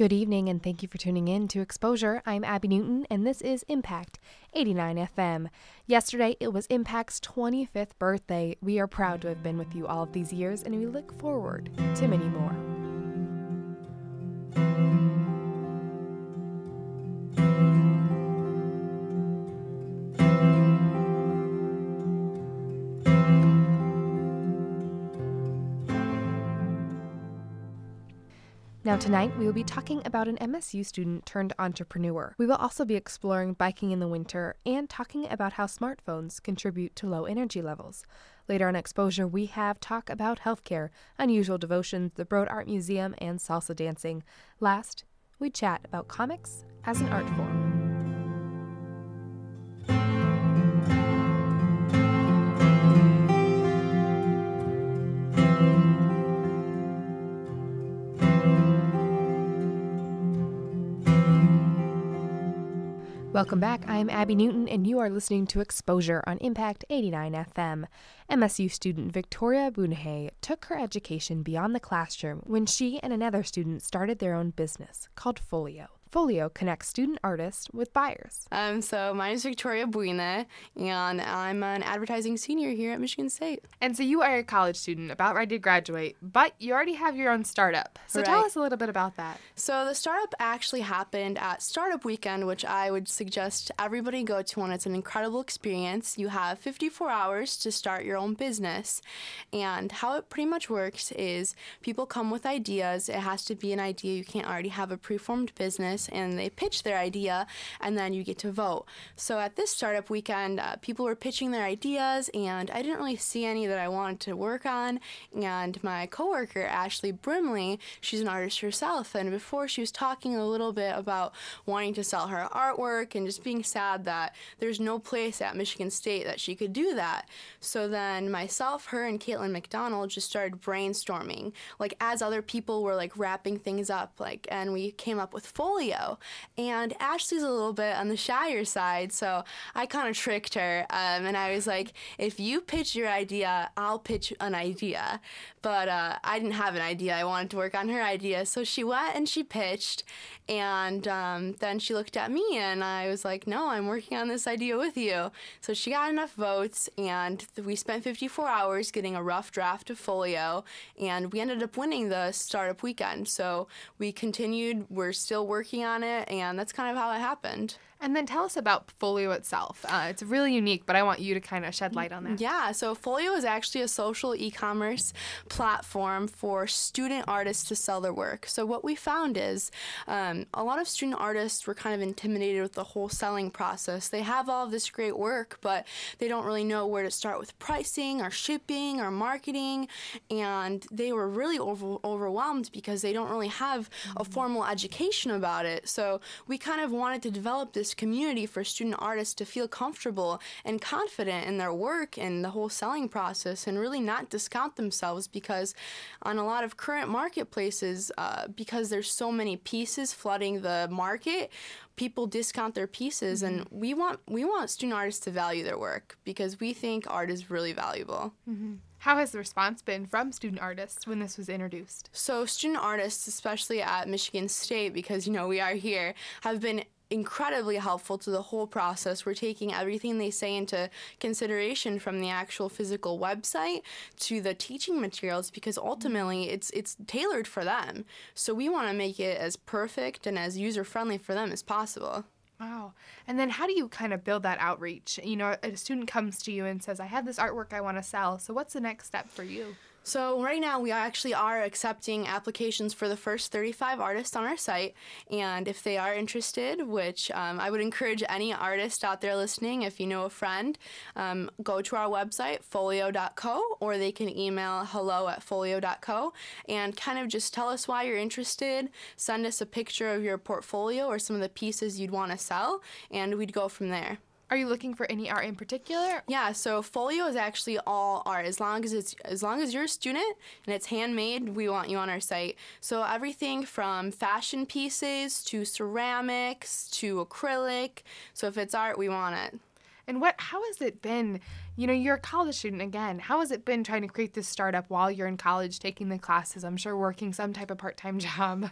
Good evening, and thank you for tuning in to Exposure. I'm Abby Newton, and this is Impact 89 FM. Yesterday, it was Impact's 25th birthday. We are proud to have been with you all of these years, and we look forward to many more. Now, tonight we will be talking about an MSU student turned entrepreneur. We will also be exploring biking in the winter and talking about how smartphones contribute to low energy levels. Later on Exposure, we have talk about healthcare, unusual devotions, the Broad Art Museum, and salsa dancing. Last, we chat about comics as an art form. Welcome back. I'm Abby Newton, and you are listening to Exposure on Impact 89 FM. MSU student Victoria Bunahay took her education beyond the classroom when she and another student started their own business called Folio. Folio connects student artists with buyers. Um, so my name is Victoria Buina, and I'm an advertising senior here at Michigan State. And so you are a college student about ready to graduate, but you already have your own startup. So tell us a little bit about that. So the startup actually happened at Startup Weekend, which I would suggest everybody go to when it's an incredible experience. You have 54 hours to start your own business, and how it pretty much works is people come with ideas. It has to be an idea. You can't already have a preformed business, and they pitch their idea, and then you get to vote. So at this Startup Weekend, uh, people were pitching their ideas, and I didn't really see any that I wanted to work on. And my coworker Ashley Brimley, she's an artist herself, and before she was talking a little bit about wanting to sell her artwork and just being sad that there's no place at Michigan State that she could do that. So then myself, her, and Caitlin McDonald just started brainstorming, like as other people were like wrapping things up, like, and we came up with Folio. And Ashley's a little bit on the shyer side, so I kind of tricked her, um, and I was like, if you pitch your idea, I'll pitch an idea. But uh, I didn't have an idea. I wanted to work on her idea, so she went and she pitched, and um, then she looked at me, and I was like, no, I'm working on this idea with you. So she got enough votes, and we spent 54 hours getting a rough draft of Folio, and we ended up winning the startup weekend. So we continued. We're still working on it, and that's kind of how it happened. And then tell us about Folio itself. Uh, it's really unique, but I want you to kind of shed light on that. Yeah, so Folio is actually a social e commerce platform for student artists to sell their work. So, what we found is um, a lot of student artists were kind of intimidated with the whole selling process. They have all of this great work, but they don't really know where to start with pricing or shipping or marketing. And they were really over- overwhelmed because they don't really have a formal education about it. So, we kind of wanted to develop this community for student artists to feel comfortable and confident in their work and the whole selling process and really not discount themselves because on a lot of current marketplaces uh, because there's so many pieces flooding the market people discount their pieces and we want we want student artists to value their work because we think art is really valuable. How has the response been from student artists when this was introduced? So student artists, especially at Michigan State, because you know we are here, have been incredibly helpful to the whole process. We're taking everything they say into consideration from the actual physical website to the teaching materials because ultimately it's it's tailored for them. So we want to make it as perfect and as user friendly for them as possible. Wow. And then how do you kind of build that outreach? You know, a student comes to you and says, I have this artwork I want to sell. So what's the next step for you? So right now we actually are accepting applications for the first 35 artists on our site, and if they are interested, which um, I would encourage any artist out there listening, if you know a friend, um, go to our website folio.co, or they can email hello at folio.co and kind of just tell us why you're interested. Send us a picture of your portfolio or some of the pieces you'd want to sell, and we'd go from there. Are you looking for any art in particular? Yeah, so folio is actually all art. As long as it's as long as you're a student and it's handmade, we want you on our site. So everything from fashion pieces to ceramics to acrylic. So if it's art, we want it. And what how has it been? You know, you're a college student again. How has it been trying to create this startup while you're in college taking the classes? I'm sure working some type of part-time job.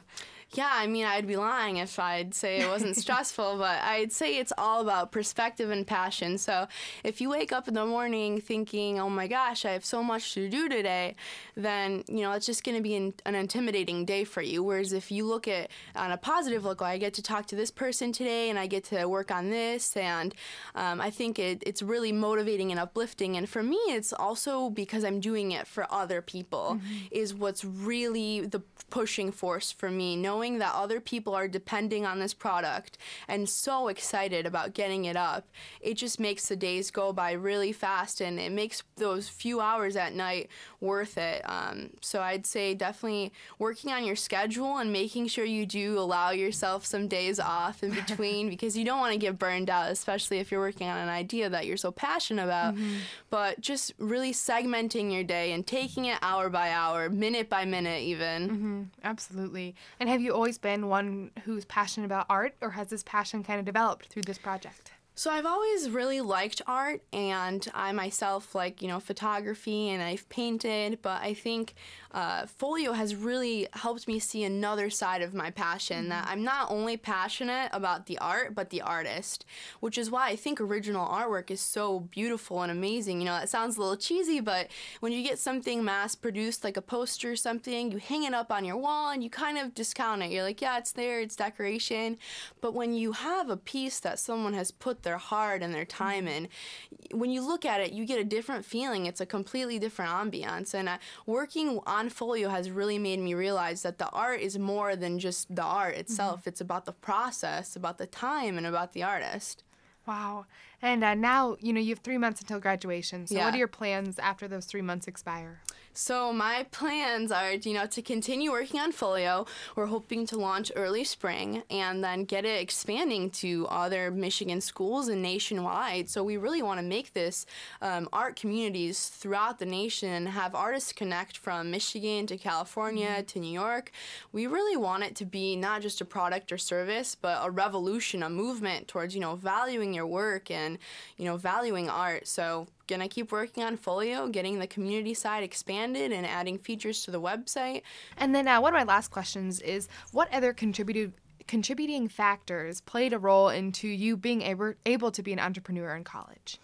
Yeah, I mean, I'd be lying if I'd say it wasn't stressful, but I'd say it's all about perspective and passion. So if you wake up in the morning thinking, oh my gosh, I have so much to do today, then, you know, it's just going to be an, an, intimidating day for you. Whereas if you look at on a positive look, well, I get to talk to this person today and I get to work on this, and um, I think it, it's really motivating and uplifting. And for me, it's also because I'm doing it for other people, mm-hmm. is what's really the pushing force for me. Knowing knowing that other people are depending on this product and so excited about getting it up, it just makes the days go by really fast and it makes those few hours at night worth it. Um, so I'd say definitely working on your schedule and making sure you do allow yourself some days off in between because you don't want to get burned out, especially if you're working on an idea that you're so passionate about. Mm-hmm. But just really segmenting your day and taking it hour by hour, minute by minute, even. Mm-hmm. Absolutely. And have you you always been one who's passionate about art, or has this passion kind of developed through this project? So I've always really liked art, and I myself like you know photography, and I've painted. But I think uh, Folio has really helped me see another side of my passion. Mm-hmm. That I'm not only passionate about the art, but the artist, which is why I think original artwork is so beautiful and amazing. You know, that sounds a little cheesy, but when you get something mass produced, like a poster or something, you hang it up on your wall, and you kind of discount it. You're like, yeah, it's there, it's decoration. But when you have a piece that someone has put their heart and their time mm-hmm. in, when you look at it, you get a different feeling. It's a completely different ambiance. And uh, working on Folio has really made me realize that the art is more than just the art itself. Mm-hmm. It's about the process, about the time, and about the artist. Wow. And uh, now, you know, you have three months until graduation. So, yeah. what are your plans after those three months expire? So my plans are, you know, to continue working on Folio. We're hoping to launch early spring and then get it expanding to other Michigan schools and nationwide. So we really want to make this um, art communities throughout the nation and have artists connect from Michigan to California mm-hmm. to New York. We really want it to be not just a product or service, but a revolution, a movement towards, you know, valuing your work and, you know, valuing art. So to keep working on Folio, getting the community side expanded and adding features to the website. And then uh, one of my last questions is what other contributed contributing factors played a role into you being able, able to be an entrepreneur in college?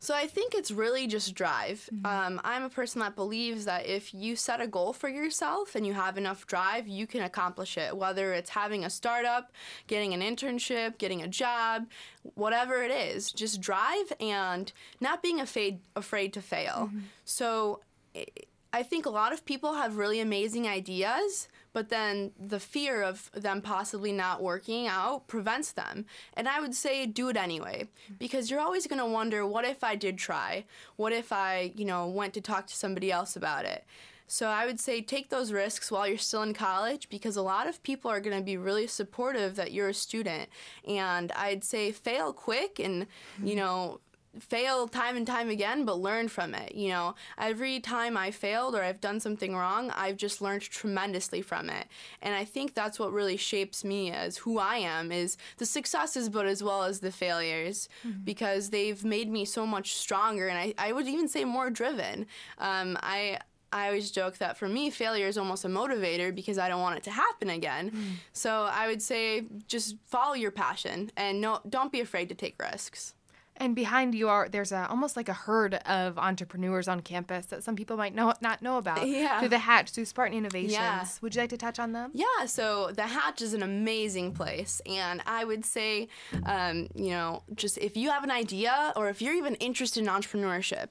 So I think it's really just drive. Mm-hmm. Um, I'm a person that believes that if you set a goal for yourself and you have enough drive, you can accomplish it. Whether it's having a startup, getting an internship, getting a job, whatever it is, just drive and not being afraid afraid to fail. Mm-hmm. So. It, I think a lot of people have really amazing ideas, but then the fear of them possibly not working out prevents them. And I would say do it anyway because you're always going to wonder what if I did try? What if I, you know, went to talk to somebody else about it? So I would say take those risks while you're still in college because a lot of people are going to be really supportive that you're a student. And I'd say fail quick and, you know, fail time and time again, but learn from it. You know, every time I failed or I've done something wrong, I've just learned tremendously from it. And I think that's what really shapes me as who I am is the successes, but as well as the failures, mm-hmm. because they've made me so much stronger. And I, I would even say more driven. Um, I, I always joke that for me, failure is almost a motivator because I don't want it to happen again. Mm. So I would say just follow your passion and no, don't be afraid to take risks. And behind you are there's a almost like a herd of entrepreneurs on campus that some people might know not know about. Yeah. Through the Hatch, through Spartan Innovations. Yeah. Would you like to touch on them? Yeah, so the Hatch is an amazing place, and I would say, um, you know, just if you have an idea or if you're even interested in entrepreneurship,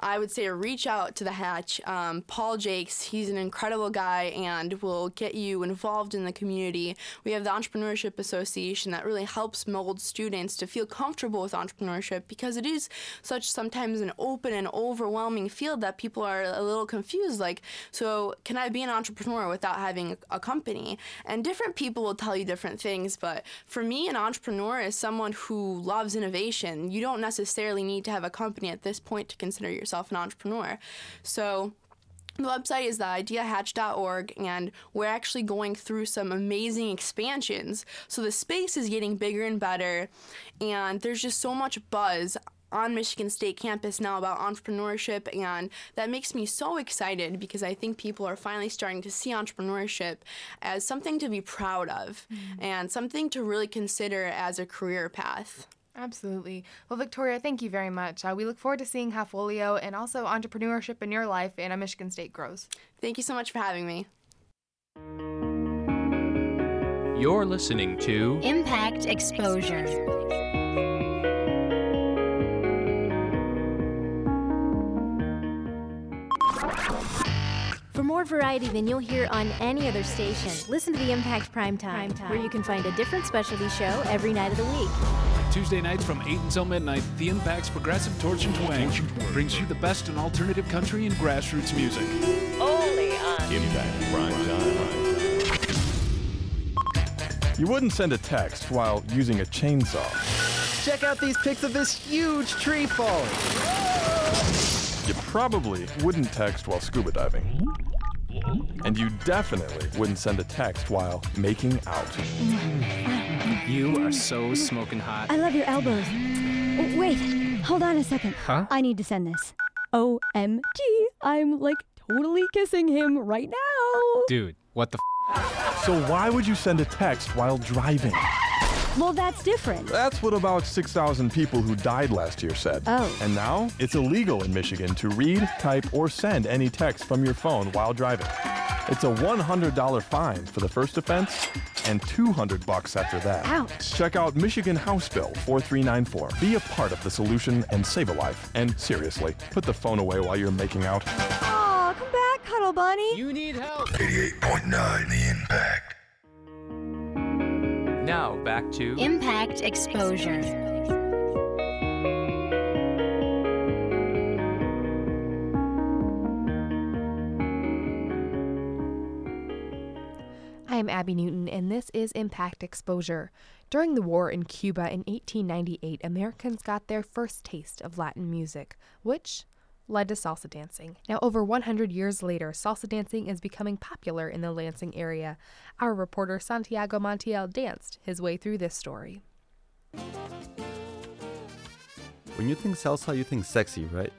I would say to reach out to the Hatch. Um, Paul Jakes, he's an incredible guy and will get you involved in the community. We have the Entrepreneurship Association that really helps mold students to feel comfortable with entrepreneurship because it is such sometimes an open and overwhelming field that people are a little confused. Like, so can I be an entrepreneur without having a company? And different people will tell you different things, but for me, an entrepreneur is someone who loves innovation. You don't necessarily need to have a company at this point to consider yourself an entrepreneur. So, the website is the ideahatch.org, and we're actually going through some amazing expansions. So the space is getting bigger and better, and there's just so much buzz on Michigan State campus now about entrepreneurship, and that makes me so excited because I think people are finally starting to see entrepreneurship as something to be proud of mm. and something to really consider as a career path. Absolutely. Well, Victoria, thank you very much. Uh, we look forward to seeing how Folio and also entrepreneurship in your life and at Michigan State grows. Thank you so much for having me. You're listening to Impact Exposure. For more variety than you'll hear on any other station, listen to the Impact Prime Time, where you can find a different specialty show every night of the week. Tuesday nights from 8 until midnight, The Impact's Progressive Torch and Twang brings you the best in alternative country and grassroots music. Only on Impact Prime Time. You wouldn't send a text while using a chainsaw. Check out these pics of this huge tree falling. You probably wouldn't text while scuba diving. And you definitely wouldn't send a text while making out. Mm-hmm. You are so smoking hot. I love your elbows. Oh, wait, hold on a second. Huh? I need to send this. OMG, I'm like totally kissing him right now. Dude, what the f? So why would you send a text while driving? Well, that's different. That's what about 6,000 people who died last year said. Oh. And now it's illegal in Michigan to read, type, or send any text from your phone while driving. It's a $100 fine for the first offense and 200 bucks after that. Ouch. Check out Michigan House Bill 4394. Be a part of the solution and save a life. And seriously, put the phone away while you're making out. Aw, come back, Cuddle Bunny. You need help. 88.9 The Impact. now back to Impact Exposure. I am Abby Newton, and this is Impact Exposure. During the war in Cuba in 1898, Americans got their first taste of Latin music, which led to salsa dancing. Now, over 100 years later, salsa dancing is becoming popular in the Lansing area. Our reporter Santiago Montiel danced his way through this story. When you think salsa, you think sexy, right?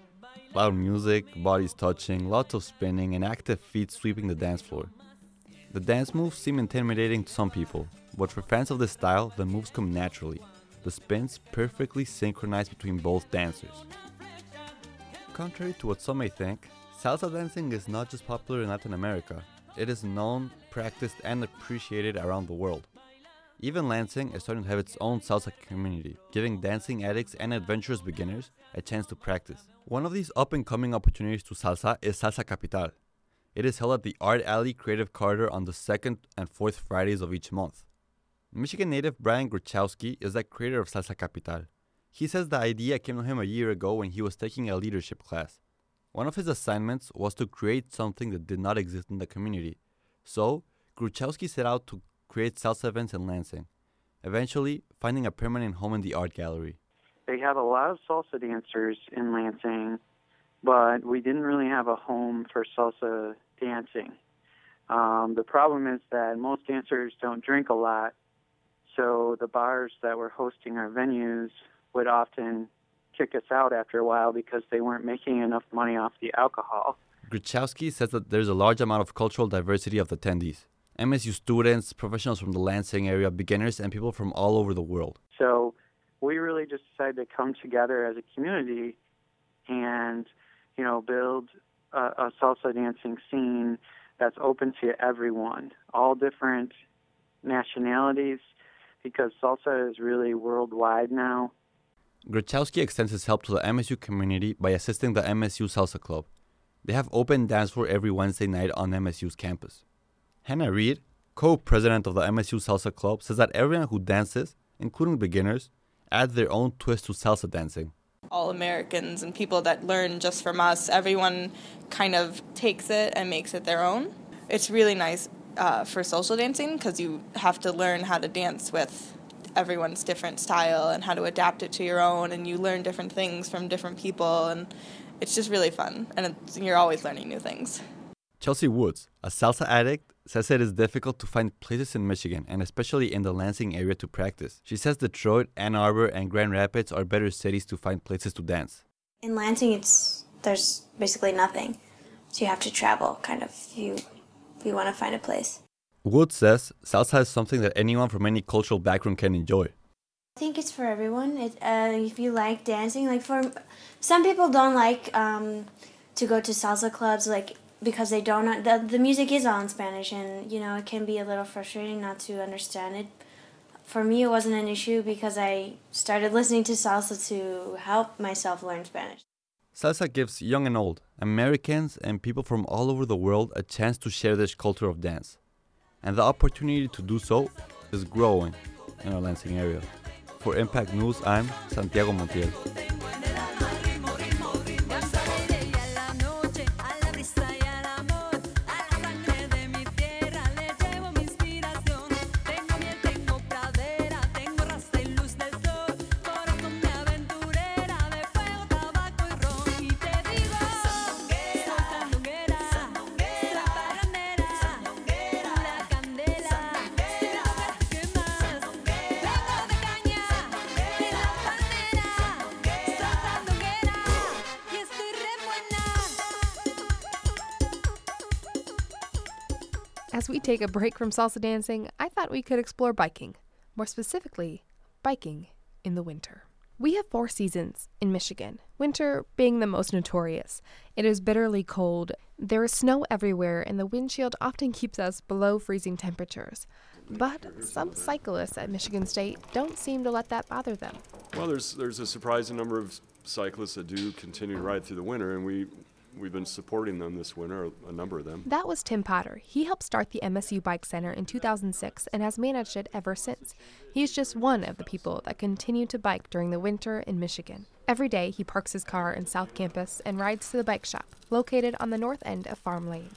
Loud music, bodies touching, lots of spinning, and active feet sweeping the dance floor. The dance moves seem intimidating to some people, but for fans of this style, the moves come naturally. The spins perfectly synchronized between both dancers. Contrary to what some may think, salsa dancing is not just popular in Latin America, it is known, practiced, and appreciated around the world. Even Lansing is starting to have its own salsa community, giving dancing addicts and adventurous beginners a chance to practice. One of these up and coming opportunities to salsa is Salsa Capital. It is held at the Art Alley Creative Corridor on the second and fourth Fridays of each month. Michigan native Brian Gruchowski is the creator of Salsa Capital. He says the idea came to him a year ago when he was taking a leadership class. One of his assignments was to create something that did not exist in the community. So, Gruchowski set out to create salsa events in Lansing, eventually finding a permanent home in the art gallery. They have a lot of salsa dancers in Lansing, but we didn't really have a home for salsa dancing. Um, the problem is that most dancers don't drink a lot, so the bars that were hosting our venues would often kick us out after a while because they weren't making enough money off the alcohol. Gruchowski says that there's a large amount of cultural diversity of attendees. MSU students, professionals from the Lansing area, beginners, and people from all over the world. So we really just decided to come together as a community and, you know, build a, a salsa dancing scene that's open to everyone, all different nationalities, because salsa is really worldwide now. Gruchowski extends his help to the MSU community by assisting the MSU Salsa Club. They have open dance for every Wednesday night on MSU's campus. Hannah Reed, co-president of the MSU Salsa Club, says that everyone who dances, including beginners, adds their own twist to salsa dancing. All Americans and people that learn just from us, everyone kind of takes it and makes it their own. It's really nice uh, for social dancing because you have to learn how to dance with everyone's different style and how to adapt it to your own, and you learn different things from different people, and it's just really fun, and you're always learning new things. Chelsea Woods, a salsa addict, says it is difficult to find places in Michigan and especially in the Lansing area to practice. She says Detroit, Ann Arbor, and Grand Rapids are better cities to find places to dance. In Lansing, it's there's basically nothing, so you have to travel. Kind of, if you if you want to find a place. Woods says salsa is something that anyone from any cultural background can enjoy. I think it's for everyone. It, uh, if you like dancing, like for some people don't like um, to go to salsa clubs, like because they don't the the music is all in Spanish, and you know it can be a little frustrating not to understand it. For me, it wasn't an issue because I started listening to salsa to help myself learn Spanish. Salsa gives young and old, Americans and people from all over the world a chance to share this culture of dance. And the opportunity to do so is growing in our Lansing area. For Impact News, I'm Santiago Montiel. As we take a break from salsa dancing, I thought we could explore biking. More specifically, biking in the winter. We have four seasons in Michigan, winter being the most notorious. It is bitterly cold, there is snow everywhere, and the wind chill often keeps us below freezing temperatures. But some cyclists at Michigan State don't seem to let that bother them. Well, there's there's a surprising number of cyclists that do continue to ride through the winter, and we we've been supporting them this winter, a number of them. That was Tim Potter. He helped start the MSU Bike Center in 2006 and has managed it ever since. He's just one of the people that continue to bike during the winter in Michigan. Every day, he parks his car in South Campus and rides to the bike shop, located on the north end of Farm Lane.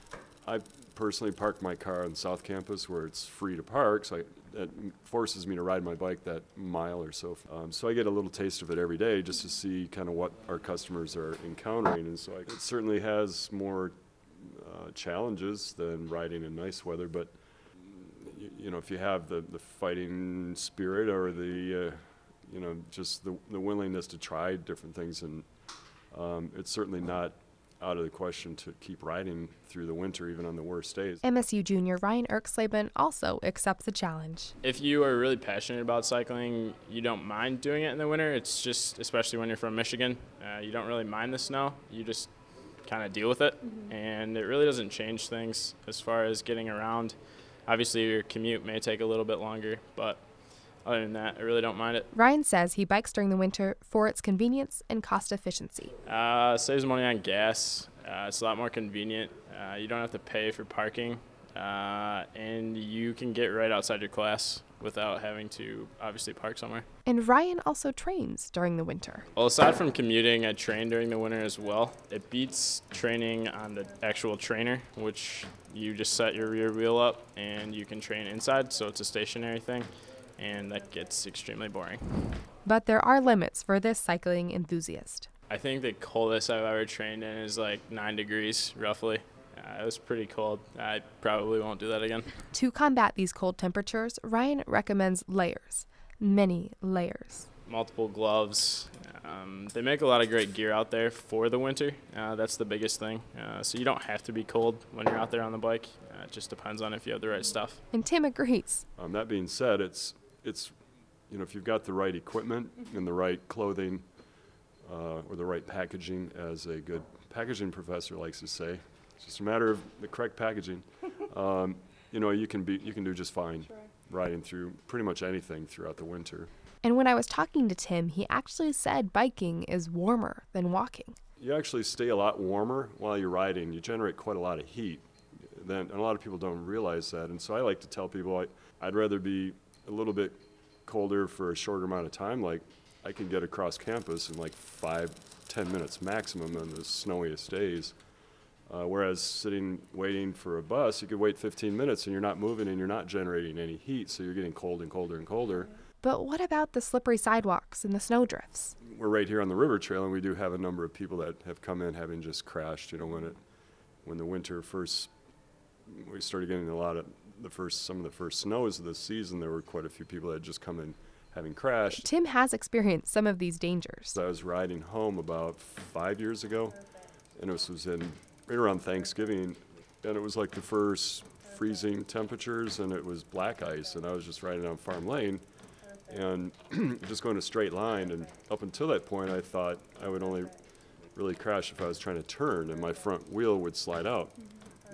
I personally park my car on South Campus where it's free to park, so I, it forces me to ride my bike that mile or so. Um, so I get a little taste of it every day just to see kind of what our customers are encountering. And so I, it certainly has more uh, challenges than riding in nice weather, but you, you, know, if you have the, the fighting spirit or the, uh, you know, just the, the willingness to try different things, and um, it's certainly not out of the question to keep riding through the winter, even on the worst days. MSU junior Ryan Erksleben also accepts the challenge. If you are really passionate about cycling, you don't mind doing it in the winter. It's just, especially when you're from Michigan, uh, you don't really mind the snow. You just kind of deal with it, mm-hmm. and it really doesn't change things as far as getting around. Obviously, your commute may take a little bit longer, but other than that, I really don't mind it. Ryan says he bikes during the winter for its convenience and cost efficiency. Uh, saves money on gas. Uh, it's a lot more convenient. Uh, you don't have to pay for parking, uh, and you can get right outside your class without having to obviously park somewhere. And Ryan also trains during the winter. Well, aside from commuting, I train during the winter as well. It beats training on the actual trainer, which you just set your rear wheel up and you can train inside, so it's a stationary thing and that gets extremely boring. But there are limits for this cycling enthusiast. I think the coldest I've ever trained in is like nine degrees, roughly. Uh, it was pretty cold. I probably won't do that again. To combat these cold temperatures, Ryan recommends layers, many layers. Multiple gloves. Um, they make a lot of great gear out there for the winter. Uh, that's the biggest thing. Uh, so you don't have to be cold when you're out there on the bike. Uh, it just depends on if you have the right stuff. And Tim agrees. Um, that being said, it's it's you know, if you've got the right equipment and the right clothing uh, or the right packaging, as a good packaging professor likes to say, it's just a matter of the correct packaging. Um, you know, you can be you can do just fine riding through pretty much anything throughout the winter. And when I was talking to Tim, he actually said biking is warmer than walking. You actually stay a lot warmer while you're riding. You generate quite a lot of heat. Then, and a lot of people don't realize that. And so I like to tell people I, I'd rather be a little bit colder for a shorter amount of time. Like I can get across campus in like five, ten minutes maximum on the snowiest days. Uh, whereas sitting waiting for a bus, you could wait 15 minutes and you're not moving and you're not generating any heat, so you're getting cold and colder and colder. But what about the slippery sidewalks and the snowdrifts? We're right here on the river trail, and we do have a number of people that have come in having just crashed. You know, when it when the winter first we started getting a lot of the first some of the first snows of the season, there were quite a few people that had just come in having crashed. Tim has experienced some of these dangers. I was riding home about five years ago, and this was in right around Thanksgiving, and it was like the first freezing temperatures, and it was black ice, and I was just riding on Farm Lane, and just going a straight line. And up until that point, I thought I would only really crash if I was trying to turn, and my front wheel would slide out.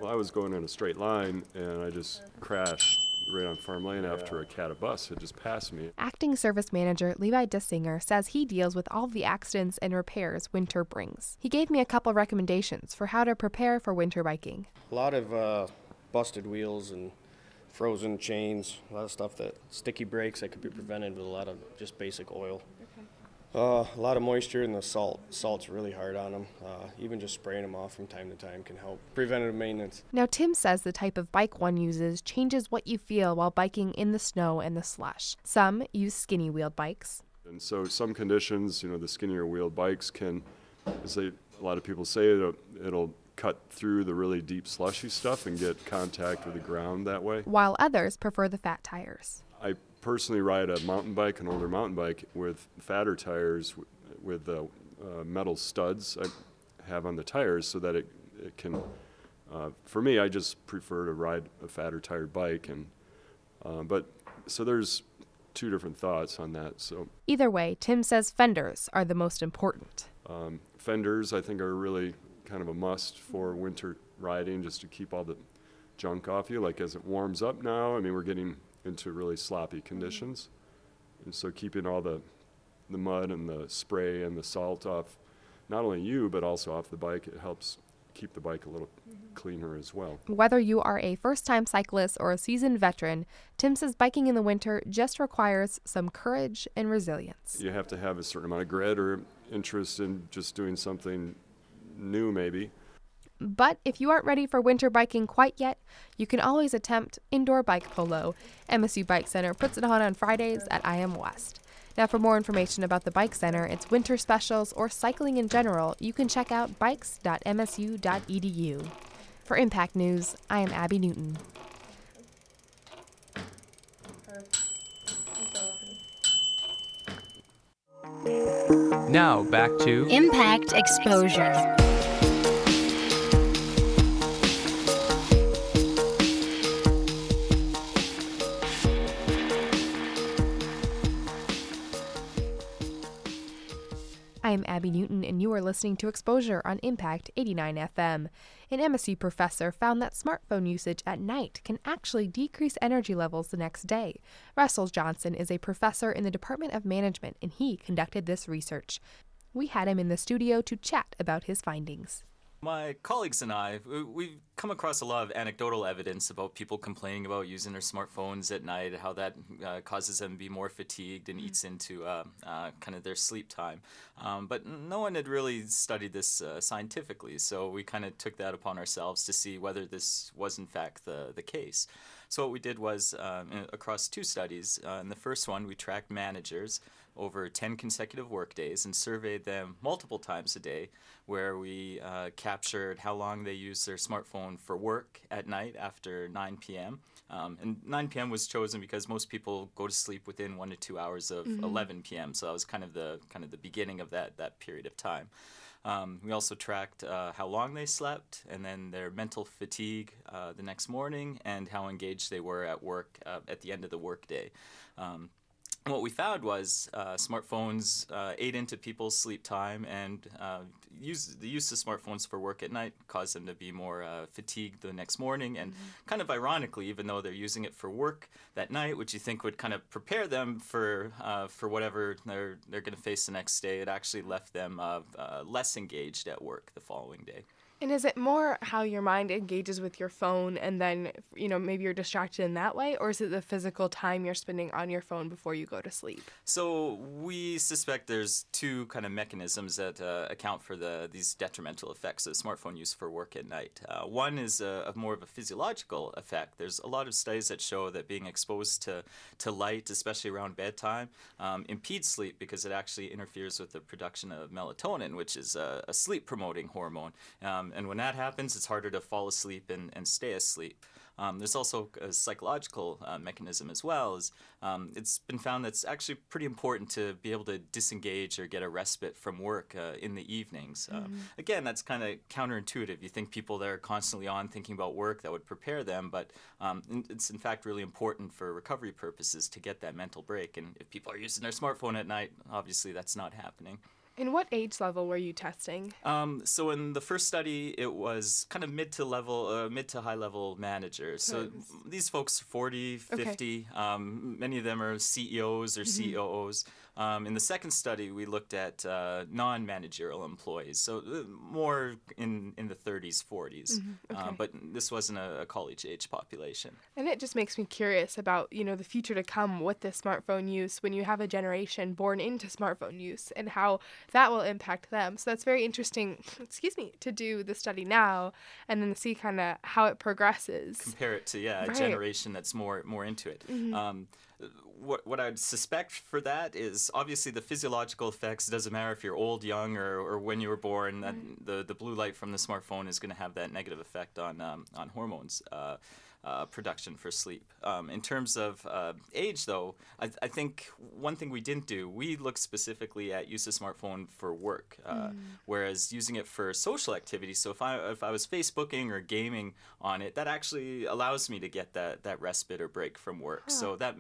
Well, I was going in a straight line, and I just crashed right on Farm Lane after a cat bus had just passed me. Acting Service Manager Levi Dissinger says he deals with all the accidents and repairs winter brings. He gave me a couple recommendations for how to prepare for winter biking. A lot of uh, busted wheels and frozen chains, a lot of stuff that sticky brakes that could be prevented with a lot of just basic oil. Uh, a lot of moisture and the salt. Salt's really hard on them. Uh, even just spraying them off from time to time can help. Preventative maintenance. Now, Tim says the type of bike one uses changes what you feel while biking in the snow and the slush. Some use skinny wheeled bikes. And so, some conditions, you know, the skinnier wheeled bikes can, as they, a lot of people say, it'll, it'll cut through the really deep slushy stuff and get contact with the ground that way. While others prefer the fat tires. I personally ride a mountain bike, an older mountain bike, with fatter tires with the uh, metal studs I have on the tires so that it, it can. Uh, for me, I just prefer to ride a fatter tired bike, and uh, but so there's two different thoughts on that. So either way, Tim says fenders are the most important. Um, fenders, I think, are really kind of a must for winter riding, just to keep all the junk off you. Like as it warms up now, I mean, we're getting into really sloppy mm-hmm. conditions. And so keeping all the, the mud and the spray and the salt off not only you, but also off the bike, it helps keep the bike a little mm-hmm. cleaner as well. Whether you are a first time cyclist or a seasoned veteran, Tim says biking in the winter just requires some courage and resilience. You have to have a certain amount of grit or interest in just doing something new, maybe. But if you aren't ready for winter biking quite yet, you can always attempt indoor bike polo. MSU Bike Center puts it on on Fridays at IM West. Now, for more information about the Bike Center, its winter specials, or cycling in general, you can check out bikes.msu.edu. For Impact News, I am Abby Newton. Now, back to Impact Exposure. I am Abby Newton, and you are listening to Exposure on Impact 89 FM. An MSU professor found that smartphone usage at night can actually decrease energy levels the next day. Russell Johnson is a professor in the Department of Management, and he conducted this research. We had him in the studio to chat about his findings. My colleagues and I, we've come across a lot of anecdotal evidence about people complaining about using their smartphones at night, how that uh, causes them to be more fatigued and eats into uh, uh, kind of their sleep time. Um, but no one had really studied this uh, scientifically, so we kind of took that upon ourselves to see whether this was in fact the, the case. So what we did was um, across two studies. Uh, in the first one, we tracked managers over 10 consecutive workdays and surveyed them multiple times a day, where we uh, captured how long they use their smartphone for work at night after 9 p.m. Um, and 9 p.m. was chosen because most people go to sleep within one to two hours of mm-hmm. 11 p.m. So that was kind of the kind of the beginning of that that period of time. Um, we also tracked uh, how long they slept and then their mental fatigue uh, the next morning and how engaged they were at work uh, at the end of the workday. Um, And what we found was uh, smartphones uh, ate into people's sleep time, and uh, use the use of smartphones for work at night caused them to be more uh, fatigued the next morning. And kind of ironically, even though they're using it for work that night, which you think would kind of prepare them for uh, for whatever they're they're going to face the next day, it actually left them uh, uh, less engaged at work the following day. And is it more how your mind engages with your phone and then, you know, maybe you're distracted in that way? Or is it the physical time you're spending on your phone before you go to sleep? So we suspect there's two kind of mechanisms that uh, account for the these detrimental effects of smartphone use for work at night. Uh, one is a, a more of a physiological effect. There's a lot of studies that show that being exposed to, to light, especially around bedtime, um, impedes sleep because it actually interferes with the production of melatonin, which is a, a sleep promoting hormone. Um, and when that happens, it's harder to fall asleep and, and stay asleep. Um, there's also a psychological uh, mechanism as well. Is um, it's been found that's actually pretty important to be able to disengage or get a respite from work uh, in the evenings. Um, Mhm. again, that's kind of counterintuitive. You think people that are constantly on thinking about work that would prepare them, but um, it's in fact really important for recovery purposes to get that mental break. And if people are using their smartphone at night, obviously that's not happening. In what age level were you testing? Um, so in the first study, it was kind of mid to level, uh, mid to high level managers. So these folks, 40, Okay. 50, um, many of them are CEOs or Mhm. COOs. Um, in the second study, we looked at uh, non-managerial employees, so uh, more in, in the 30s, 40s. Mhm, Uh, okay. but this wasn't a, a college-age population. And it just makes me curious about, you know, the future to come with this smartphone use when you have a generation born into smartphone use and how that will impact them. So that's very interesting, excuse me, to do the study now and then see kind of how it progresses. compare it to yeah a generation that's more more into it. Mhm. Um, what what I'd suspect for that is obviously the physiological effects. It doesn't matter if you're old, young, or, or when you were born. That the the blue light from the smartphone is going to have that negative effect on um, on hormones. Uh, uh, production for sleep. Um, in terms of uh, age, though, I, I think one thing we didn't do, we looked specifically at use of smartphone for work, uh, Mm. whereas using it for social activities. So if I if I was Facebooking or gaming on it, that actually allows me to get that, that respite or break from work. Huh. So that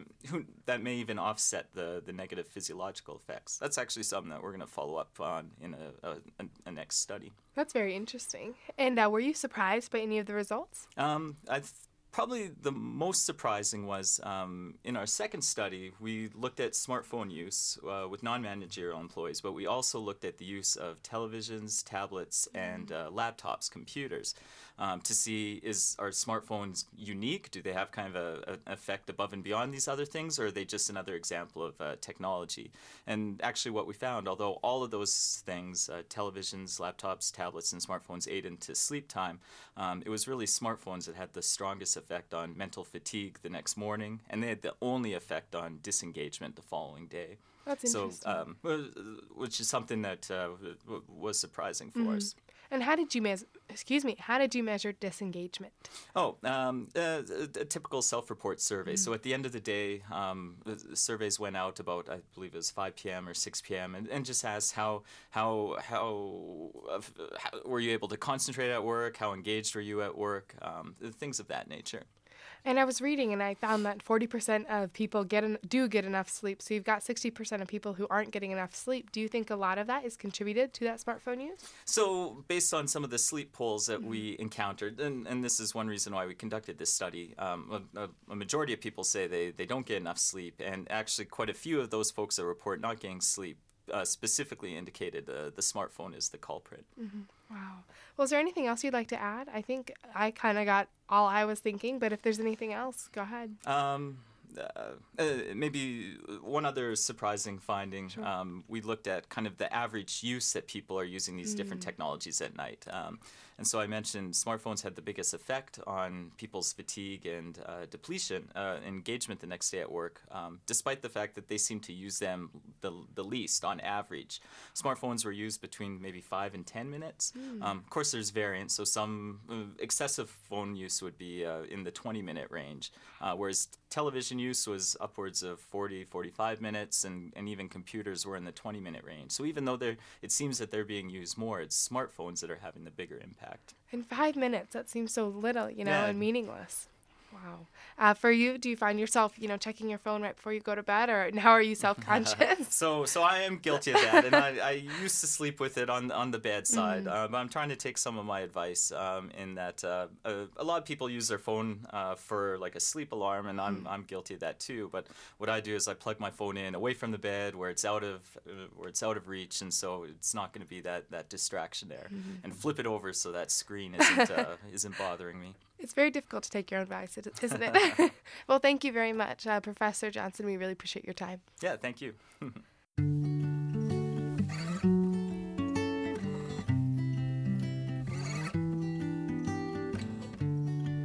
that may even offset the the negative physiological effects. That's actually something that we're going to follow up on in a, a, a, next study. That's very interesting. And uh, were you surprised by any of the results? Um, I th- probably the most surprising was um, in our second study, we looked at smartphone use uh, with non-managerial employees, but we also looked at the use of televisions, tablets, and uh, laptops, computers, um, to see is are smartphones unique? Do they have kind of a, a- an effect above and beyond these other things, or are they just another example of uh, technology? And actually, what we found, although all of those things, uh, televisions, laptops, tablets, and smartphones aid into sleep time, um, it was really smartphones that had the strongest effect on mental fatigue the next morning, and they had the only effect on disengagement the following day. That's so, interesting. um, which is something that uh, was surprising for Mhm. us. And how did you measure, excuse me, how did you measure disengagement? Oh, um, uh, a, a typical self-report survey. So at the end of the day, um, the surveys went out about I believe it was 5 p.m. or 6 p.m. and, and just asked how how how, uh, how were you able to concentrate at work? How engaged were you at work? Um, things of that nature. And I was reading and I found that 40% of people get en- do get enough sleep. So you've got 60% of people who aren't getting enough sleep. Do you think a lot of that is contributed to that smartphone use? So, based on some of the sleep polls that we encountered, and, and this is one reason why we conducted this study, um, a, a, a majority of people say they, they don't get enough sleep, and actually, quite a few of those folks that report not getting sleep uh, specifically indicated uh, the smartphone is the culprit. Mm-hmm. Wow. Well, is there anything else you'd like to add? I think I kind of got all I was thinking, but if there's anything else, go ahead. Um, uh, uh, maybe one other surprising finding Sure. um, we looked at kind of the average use that people are using these different Mm. technologies at night. Um, and so I mentioned smartphones had the biggest effect on people's fatigue and uh, depletion, uh, engagement the next day at work, um, despite the fact that they seem to use them the, the least on average. Smartphones were used between maybe five and 10 minutes. Mm. Um, of course, there's variance, so some uh, excessive phone use would be uh, in the 20 minute range, uh, whereas television use was upwards of 40, 45 minutes, and, and even computers were in the 20 minute range. So even though it seems that they're being used more, it's smartphones that are having the bigger impact. In five minutes, that seems so little, you know, Yeah. and meaningless. Wow. Uh, for you, do you find yourself, you know, checking your phone right before you go to bed, or now are you self-conscious? so, so I am guilty of that, and I, I used to sleep with it on on the bed side. Mhm. Uh, but I'm trying to take some of my advice um, in that uh, a, a lot of people use their phone uh, for like a sleep alarm, and I'm I'm guilty of that too. But what I do is I plug my phone in away from the bed where it's out of uh, where it's out of reach, and so it's not going to be that that distraction there, Mhm. and flip it over so that screen isn't uh, isn't bothering me. It's very difficult to take your own advice, isn't it? well, thank you very much, uh, Professor Johnson. We really appreciate your time. Yeah, thank you.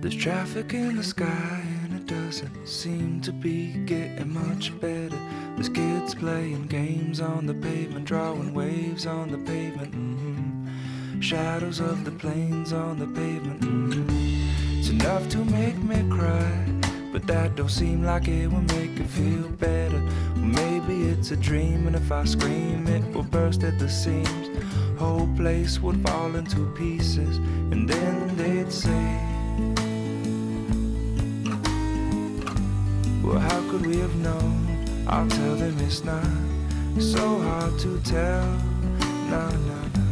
There's traffic in the sky and it doesn't seem to be getting much better. There's kids playing games on the pavement, drawing waves on the pavement. mhm. Shadows of the planes on the pavement. mhm. It's enough to make me cry, but that don't seem like it will make it feel better. Well, maybe it's a dream, and if I scream, it will burst at the seams. Whole place would fall into pieces, and then they'd say. Well, how could we have known? I'll tell them it's not so hard to tell. No, no, no.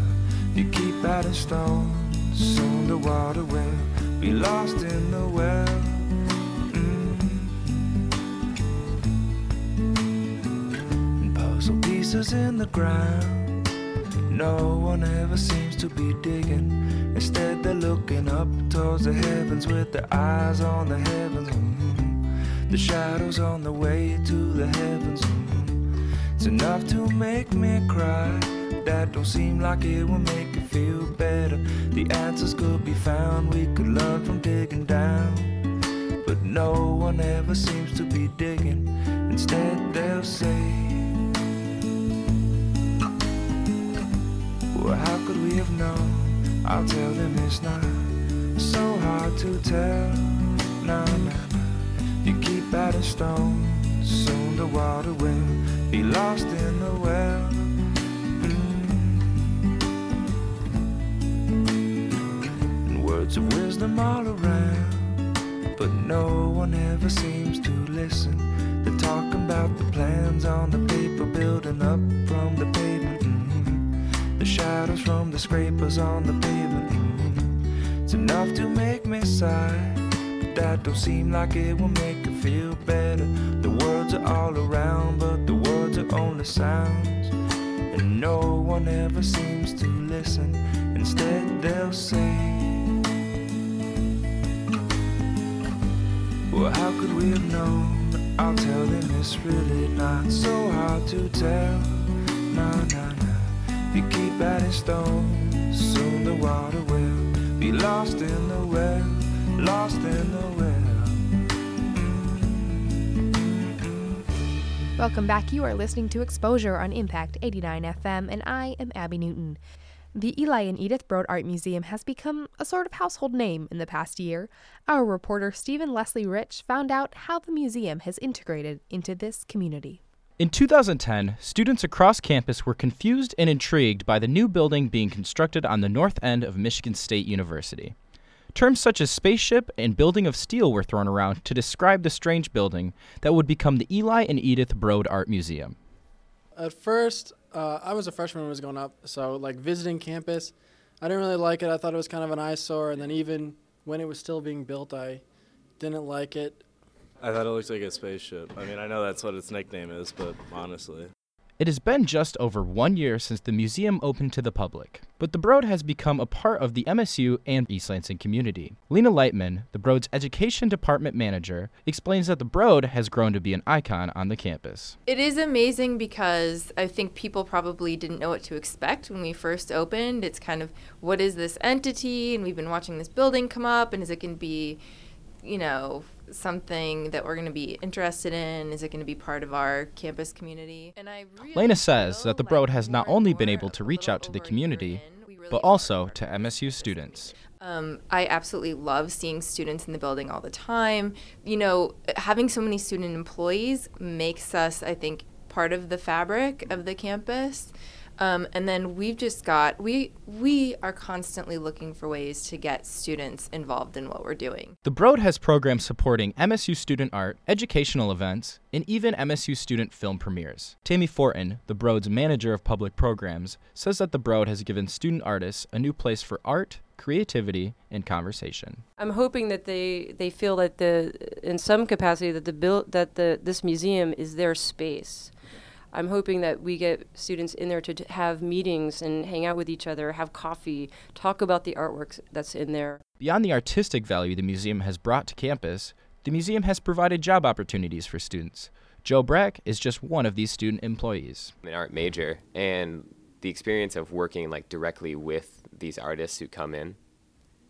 You keep adding stones, soon the water will be lost in the well. Mm. Puzzle pieces in the ground. No one ever seems to be digging. Instead, they're looking up towards the heavens with their eyes on the heavens. Mhm. The shadows on the way to the heavens. mhm. It's enough to make me cry. That don't seem like it will make feel better. The answers could be found, we could learn from digging down. But no one ever seems to be digging. Instead, they'll say, Well, how could we have known? I'll tell them it's not so hard to tell. No, no, no. You keep adding stones, soon the water will be lost in the well. Words of wisdom all around, but no one ever seems to listen. They're talking about the plans on the paper, building up from the pavement. Mhm. The shadows from the scrapers on the pavement. Mhm. It's enough to make me sigh. But that don't seem like it will make it feel better. The words are all around, but the words are only sounds. And no one ever seems to listen. Instead, they'll say, Well, how could we have known? I'll tell them it's really not so hard to tell. No, no, no. You keep adding stones, soon the water will be lost in the well, lost in the well. Welcome back. You are listening to Exposure on Impact 89 FM, and I am Abby Newton. The Eli and Edith Broad Art Museum has become a sort of household name in the past year. Our reporter Stephen Leslie Rich found out how the museum has integrated into this community. In 2010, students across campus were confused and intrigued by the new building being constructed on the north end of Michigan State University. Terms such as spaceship and building of steel were thrown around to describe the strange building that would become the Eli and Edith Broad Art Museum. At first, uh, I was a freshman when it was going up, so like visiting campus, I didn't really like it. I thought it was kind of an eyesore, and then even when it was still being built, I didn't like it. I thought it looked like a spaceship. I mean, I know that's what its nickname is, but honestly. It has been just over one year since the museum opened to the public, but the Broad has become a part of the MSU and East Lansing community. Lena Lightman, the Broad's education department manager, explains that the Broad has grown to be an icon on the campus. It is amazing because I think people probably didn't know what to expect when we first opened. It's kind of what is this entity? And we've been watching this building come up, and is it going to be, you know, something that we're going to be interested in? Is it going to be part of our campus community? And I really Lena says that the Broad has not only been able to reach out to the community, but also to MSU students. Um, I absolutely love seeing students in the building all the time. You know, having so many student employees makes us, I think, part of the fabric of the campus. Um, and then we've just got we we are constantly looking for ways to get students involved in what we're doing. The Broad has programs supporting MSU student art, educational events, and even MSU student film premieres. Tammy Fortin, the Broad's manager of public programs, says that the Broad has given student artists a new place for art, creativity, and conversation. I'm hoping that they, they feel that the in some capacity that the build that the this museum is their space. I'm hoping that we get students in there to t- have meetings and hang out with each other, have coffee, talk about the artwork that's in there. Beyond the artistic value the museum has brought to campus, the museum has provided job opportunities for students. Joe Brack is just one of these student employees. I'm an art major, and the experience of working like directly with these artists who come in,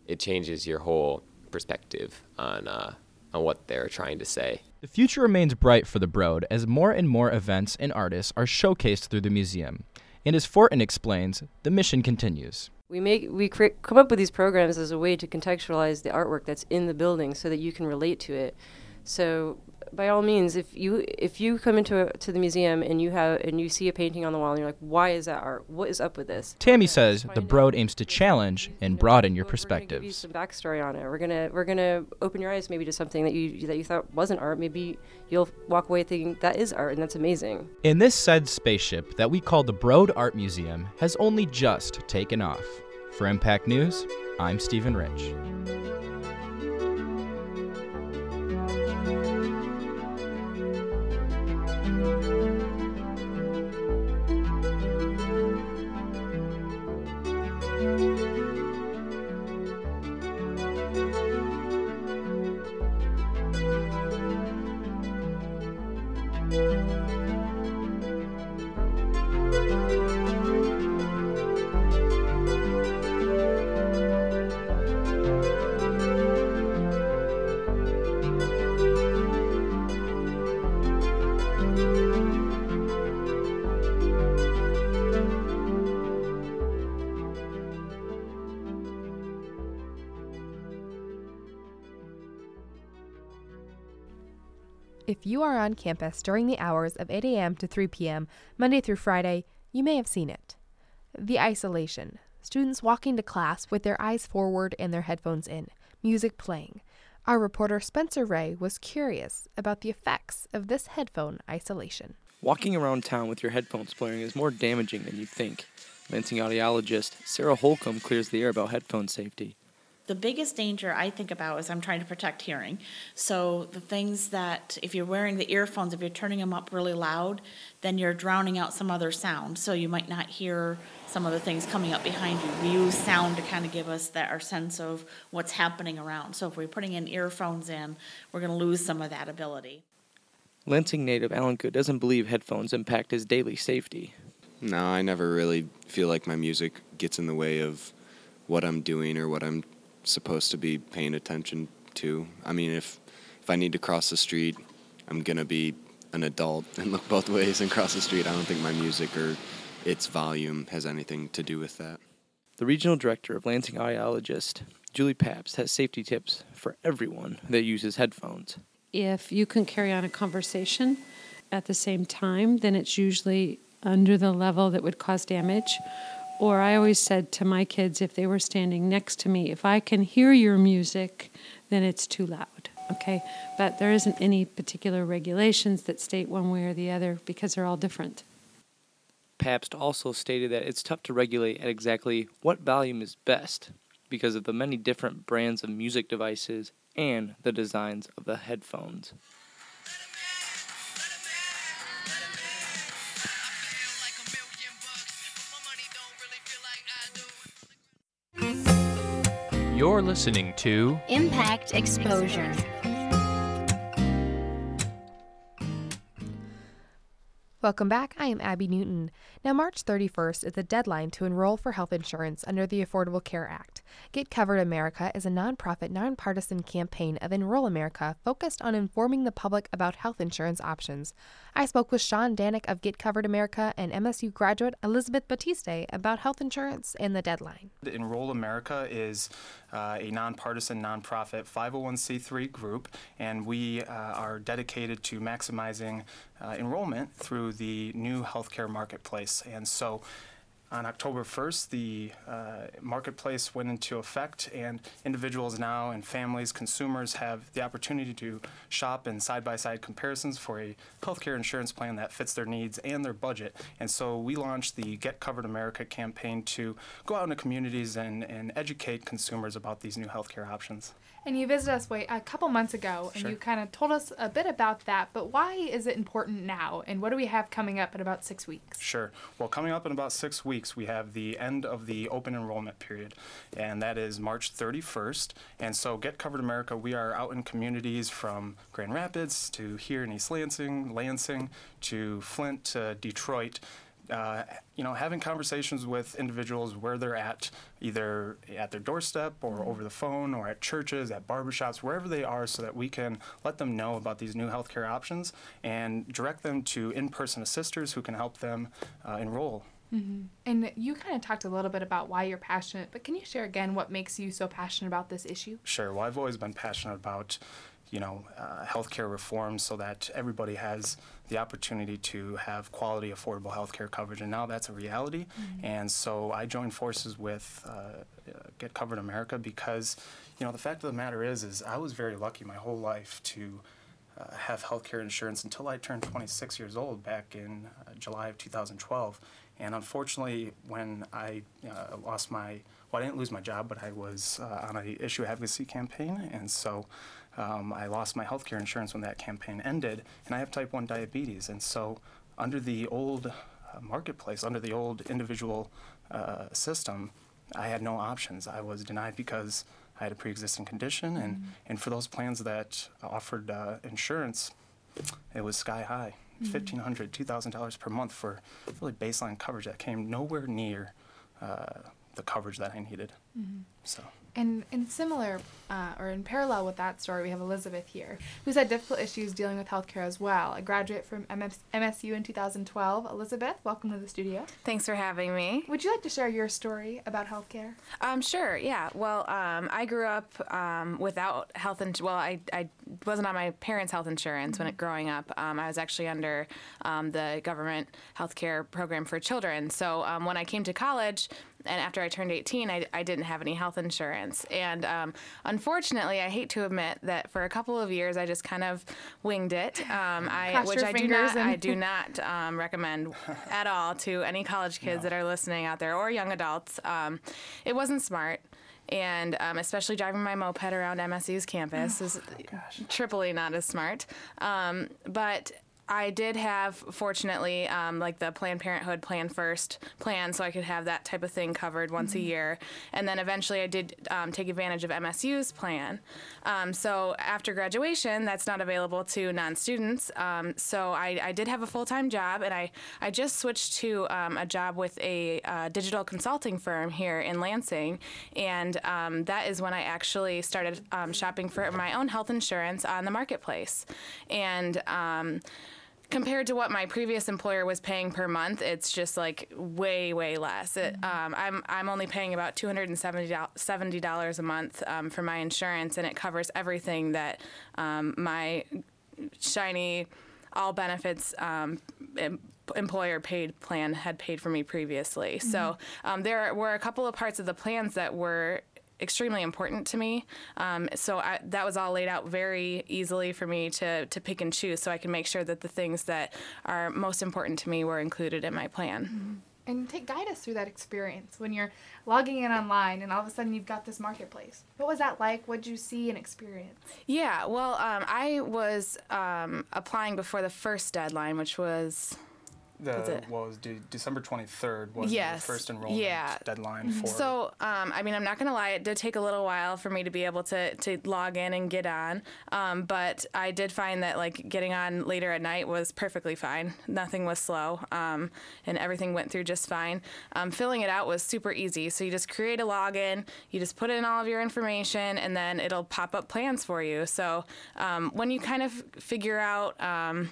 it changes your whole perspective on uh, on what they're trying to say. The future remains bright for the Broad as more and more events and artists are showcased through the museum. And as Fortin explains, the mission continues. We make we create, come up with these programs as a way to contextualize the artwork that's in the building so that you can relate to it. So by all means, if you if you come into a, to the museum and you have and you see a painting on the wall and you're like, why is that art? What is up with this? Tammy says the Broad aims to challenge and broaden your perspectives. Give you some backstory on it. We're gonna we're gonna open your eyes maybe to something that you that you thought wasn't art. Maybe you'll walk away thinking that is art, and that's amazing. And this said spaceship that we call the Broad Art Museum has only just taken off. For Impact News, I'm Stephen Rich. You are on campus during the hours of 8 a.m. to 3 p.m., Monday through Friday, you may have seen it. The isolation. Students walking to class with their eyes forward and their headphones in, music playing. Our reporter Spencer Ray was curious about the effects of this headphone isolation. Walking around town with your headphones blaring is more damaging than you think. Lansing audiologist Sarah Holcomb clears the air about headphone safety. The biggest danger I think about is I'm trying to protect hearing. So the things that if you're wearing the earphones, if you're turning them up really loud, then you're drowning out some other sound. So you might not hear some of the things coming up behind you. We use sound to kind of give us that our sense of what's happening around. So if we're putting in earphones in, we're going to lose some of that ability. Lansing native Alan Good doesn't believe headphones impact his daily safety. No, I never really feel like my music gets in the way of what I'm doing or what I'm supposed to be paying attention to. I mean, if if I need to cross the street, I'm gonna be an adult and look both ways and cross the street. I don't think my music or its volume has anything to do with that. The regional director of Lansing Audiologist, Julie Paps, has safety tips for everyone that uses headphones. If you can carry on a conversation at the same time, then it's usually under the level that would cause damage. Or I always said to my kids if they were standing next to me, if I can hear your music, then it's too loud. Okay? But there isn't any particular regulations that state one way or the other because they're all different. Pabst also stated that it's tough to regulate at exactly what volume is best because of the many different brands of music devices and the designs of the headphones. You're listening to Impact Exposure. Welcome back. I am Abby Newton. Now, March 31st is the deadline to enroll for health insurance under the Affordable Care Act. Get Covered America is a nonprofit, nonpartisan campaign of Enroll America focused on informing the public about health insurance options. I spoke with Sean Danick of Get Covered America and MSU graduate Elizabeth Batiste about health insurance and the deadline. Enroll America is uh, a nonpartisan, nonprofit 501c3 group, and we uh, are dedicated to maximizing uh, enrollment through the new healthcare marketplace. And so on October 1st, the uh, marketplace went into effect, and individuals now and families, consumers have the opportunity to shop in side by side comparisons for a healthcare insurance plan that fits their needs and their budget. And so we launched the Get Covered America campaign to go out into communities and, and educate consumers about these new healthcare options. And you visited us wait, a couple months ago, and Sure. you kind of told us a bit about that. But why is it important now? And what do we have coming up in about six weeks? Sure. Well, coming up in about six weeks, we have the end of the open enrollment period, and that is March 31st. And so, Get Covered America, we are out in communities from Grand Rapids to here in East Lansing, Lansing to Flint to Detroit. Uh, you know, having conversations with individuals where they're at, either at their doorstep or over the phone or at churches, at barbershops, wherever they are, so that we can let them know about these new healthcare options and direct them to in person assisters who can help them uh, enroll. Mm-hmm. And you kind of talked a little bit about why you're passionate, but can you share again what makes you so passionate about this issue? Sure. Well, I've always been passionate about, you know, uh, healthcare reform so that everybody has the opportunity to have quality, affordable health care coverage, and now that's a reality. And so I joined forces with uh, Get Covered America because, you know, the fact of the matter is, is I was very lucky my whole life to uh, have healthcare insurance until I turned 26 years old back in uh, July of 2012. And unfortunately, when I uh, lost my, well, I didn't lose my job, but I was uh, on an issue advocacy campaign, and so um, I lost my healthcare insurance when that campaign ended, and I have type 1 diabetes. And so, under the old uh, marketplace, under the old individual uh, system, I had no options. I was denied because I had a pre-existing condition, and, and for those plans that offered uh, insurance, it was sky high. Mhm. $1,500, $2,000 per month for really baseline coverage that came nowhere near uh, the coverage that I needed. Mhm. So. And in similar, uh, or in parallel with that story, we have Elizabeth here, who's had difficult issues dealing with healthcare as well. A graduate from MS- MSU in 2012. Elizabeth, welcome to the studio. Thanks for having me. Would you like to share your story about healthcare? Um, sure, yeah. Well, um, I grew up um, without health insurance. Well, I, I wasn't on my parents' health insurance when it growing up. Um, I was actually under um, the government healthcare program for children. So um, when I came to college, and after I turned 18, I, I didn't have any health insurance. And um, unfortunately, I hate to admit that for a couple of years, I just kind of winged it. Um, I, which I do fingers not, I do not um, recommend at all to any college kids that are listening out there or young adults. Um, it wasn't smart. And um, especially driving my moped around MSU's campus is triply not as smart. Um, but I did have, fortunately, um, like the Planned Parenthood Plan First plan, so I could have that type of thing covered once a Mhm. year. And then eventually I did um, take advantage of MSU's plan. Um, so after graduation, that's not available to non students. Um, so I, I did have a full time job, and I, I just switched to um, a job with a uh, digital consulting firm here in Lansing. And um, that is when I actually started um, shopping for my own health insurance on the marketplace. And um, compared to what my previous employer was paying per month, it's just like way, way less. It, um, I'm I'm only paying about two hundred and seventy dollars a month um, for my insurance, and it covers everything that um, my shiny all benefits um, em- employer paid plan had paid for me previously. So um, there were a couple of parts of the plans that were extremely important to me. Um, so I, that was all laid out very easily for me to, to pick and choose so I can make sure that the things that are most important to me were included in my plan. And take guide us through that experience when you're logging in online and all of a sudden you've got this marketplace. What was that like? What did you see and experience? Yeah, well, um, I was um, applying before the first deadline, which was The, what was de- December 23rd was Yes, the first enrollment yeah. deadline for So, um, I mean, I'm not going to lie, it did take a little while for me to be able to, to log in and get on. Um, but I did find that, like, getting on later at night was perfectly fine. Nothing was slow, um, and everything went through just fine. Um, filling it out was super easy. So, you just create a login, you just put in all of your information, and then it'll pop up plans for you. So, um, when you kind of figure out, um,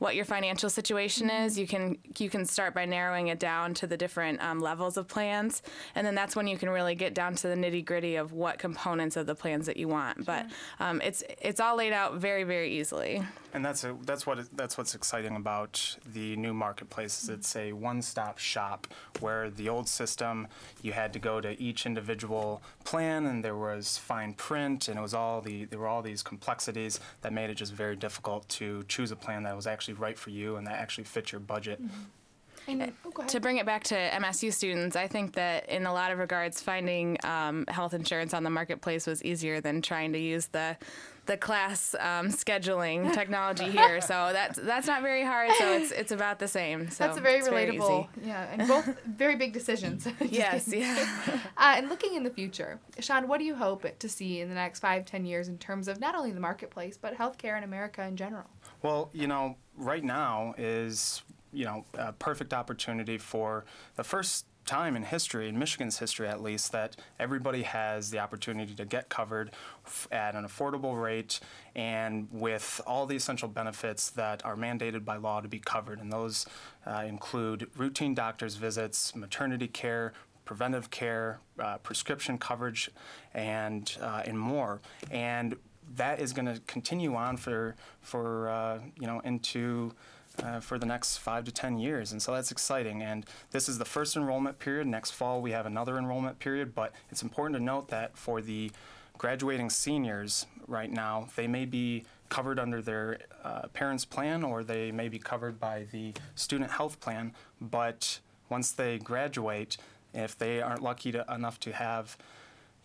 what your financial situation is, you can you can start by narrowing it down to the different um, levels of plans, and then that's when you can really get down to the nitty gritty of what components of the plans that you want. But um, it's it's all laid out very very easily. And that's a, that's what it- that's what's exciting about the new marketplace is it's a one-stop shop where the old system you had to go to each individual plan and there was fine print and it was all the there were all these complexities that made it just very difficult to choose a plan that was actually right for you and that actually fits your budget. And to bring it back to MSU students, I think that in a lot of regards, finding um, health insurance on the marketplace was easier than trying to use the the class um, scheduling technology here. So that's that's not very hard. So it's it's about the same. So That's a very it's relatable. easy. yeah, and both very big decisions. Yes, yeah. Uh, and looking in the future, Sean, what do you hope to see in the next five, ten years in terms of not only the marketplace but healthcare in America in general? Well, you know, right now is, you know, a perfect opportunity for the first time in history, in Michigan's history at least, that everybody has the opportunity to get covered f- at an affordable rate and with all the essential benefits that are mandated by law to be covered. And those uh, include routine doctor's visits, maternity care, preventive care, uh, prescription coverage, and uh, and more. And that is going to continue on for for uh, you know into uh, for the next five to ten years, and so that's exciting. And this is the first enrollment period. Next fall we have another enrollment period, but it's important to note that for the graduating seniors right now, they may be covered under their uh, parents' plan or they may be covered by the student health plan. But once they graduate, if they aren't lucky to, enough to have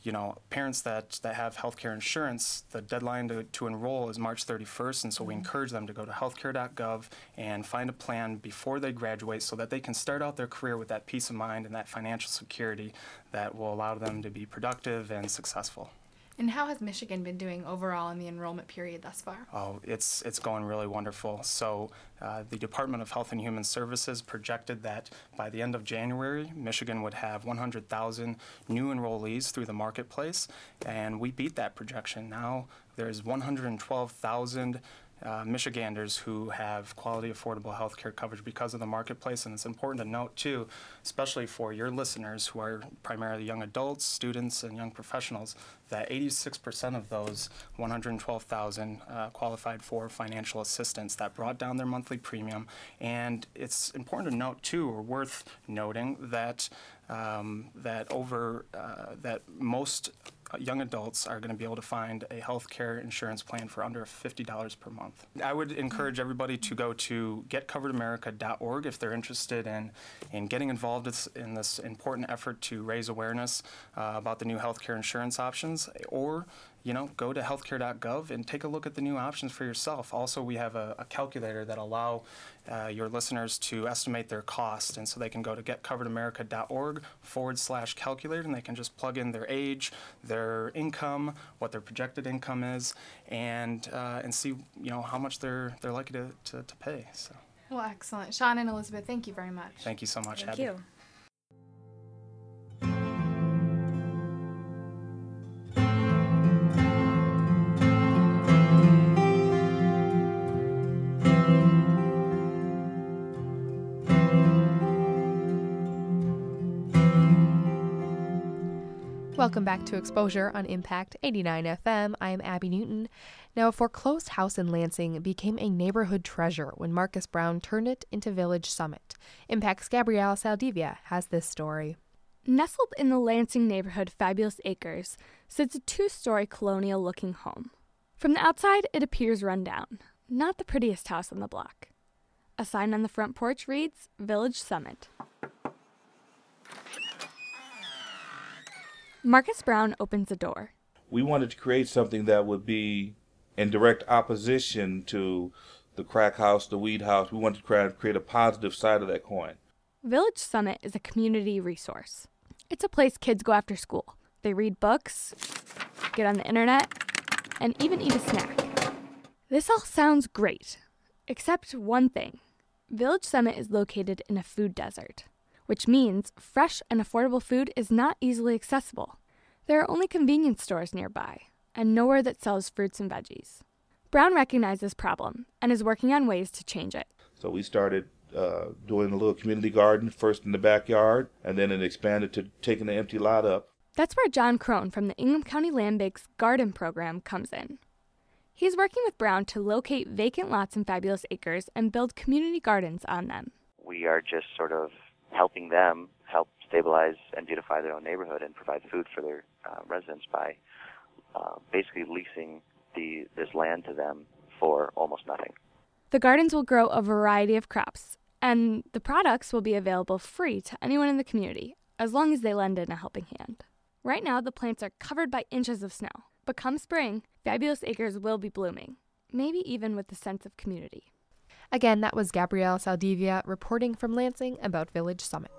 you know, parents that, that have healthcare insurance, the deadline to, to enroll is March 31st, and so we mm-hmm. encourage them to go to healthcare.gov and find a plan before they graduate so that they can start out their career with that peace of mind and that financial security that will allow them to be productive and successful. And how has Michigan been doing overall in the enrollment period thus far? Oh, it's it's going really wonderful. So, uh, the Department of Health and Human Services projected that by the end of January, Michigan would have 100,000 new enrollees through the marketplace, and we beat that projection. Now there's 112,000 uh, Michiganders who have quality, affordable health care coverage because of the marketplace. And it's important to note, too, especially for your listeners who are primarily young adults, students, and young professionals, that 86% of those 112,000 uh, qualified for financial assistance. That brought down their monthly premium. And it's important to note, too, or worth noting, that um, that over uh, that most uh, young adults are going to be able to find a health care insurance plan for under $50 per month. I would encourage everybody to go to getcoveredamerica.org if they're interested in, in getting involved in this important effort to raise awareness uh, about the new health care insurance options, or you know, go to healthcare.gov and take a look at the new options for yourself. Also, we have a, a calculator that allow uh, your listeners to estimate their cost, and so they can go to getcoveredamerica.org forward slash calculator, and they can just plug in their age, their income, what their projected income is, and uh, and see you know how much they're they're likely to, to, to pay. So Well, excellent. Sean and Elizabeth, thank you very much. thank you so much. Thank Abby. you. Welcome back to Exposure on Impact 89 FM. I am Abby Newton. Now, a foreclosed house in Lansing became a neighborhood treasure when Marcus Brown turned it into Village Summit. Impact's Gabrielle Saldivia has this story. Nestled in the Lansing neighborhood Fabulous Acres sits a two story colonial looking home. From the outside, it appears run down, not the prettiest house on the block. A sign on the front porch reads Village Summit. Marcus Brown opens the door. we wanted to create something that would be in direct opposition to the crack house, the weed house. We wanted to create, a positive side of that coin. Village Summit is a community resource. It's a place kids go after school. They read books, get on the internet, and even eat a snack. This all sounds great, except one thing Village Summit is located in a food desert, which means fresh and affordable food is not easily accessible. There are only convenience stores nearby, and nowhere that sells fruits and veggies. Brown recognized this problem and is working on ways to change it. So we started uh, doing a little community garden first in the backyard, and then it expanded to taking the empty lot up. That's where John Crone from the Ingham County Land Bank's Garden Program comes in. He's working with Brown to locate vacant lots in Fabulous Acres and build community gardens on them. We are just sort of helping them help stabilize and beautify their own neighborhood and provide food for their uh, residents by uh, basically leasing the this land to them for almost nothing. The gardens will grow a variety of crops, and the products will be available free to anyone in the community as long as they lend in a helping hand. Right now, the plants are covered by inches of snow, but come spring, Fabulous Acres will be blooming, maybe even with a sense of community. Again, that was Gabrielle Saldivia reporting from Lansing about Village Summit.